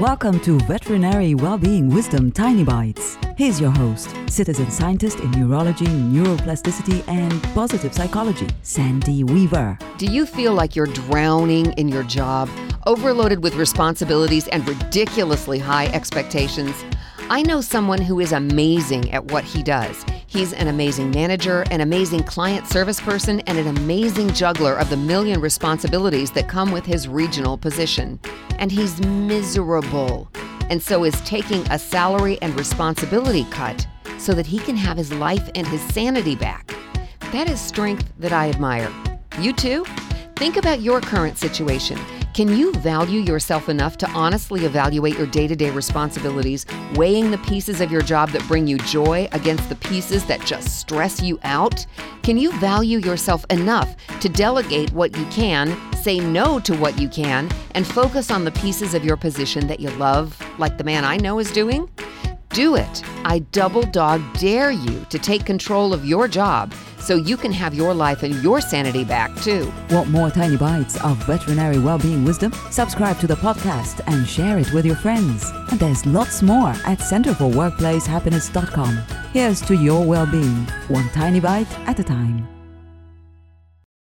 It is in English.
Welcome to Veterinary Wellbeing Wisdom Tiny Bites. Here's your host, citizen scientist in neurology, neuroplasticity, and positive psychology, Sandy Weaver. Do you feel like you're drowning in your job, overloaded with responsibilities and ridiculously high expectations? I know someone who is amazing at what he does. He's an amazing manager, an amazing client service person, and an amazing juggler of the million responsibilities that come with his regional position. And he's miserable, and so is taking a salary and responsibility cut so that he can have his life and his sanity back. That is strength that I admire. You too? Think about your current situation. Can you value yourself enough to honestly evaluate your day to day responsibilities, weighing the pieces of your job that bring you joy against the pieces that just stress you out? Can you value yourself enough to delegate what you can, say no to what you can, and focus on the pieces of your position that you love, like the man I know is doing? Do it. I double dog dare you to take control of your job so you can have your life and your sanity back too. Want more tiny bites of veterinary well-being wisdom? Subscribe to the podcast and share it with your friends. And there's lots more at centerforworkplacehappiness.com. Here's to your well-being, one tiny bite at a time.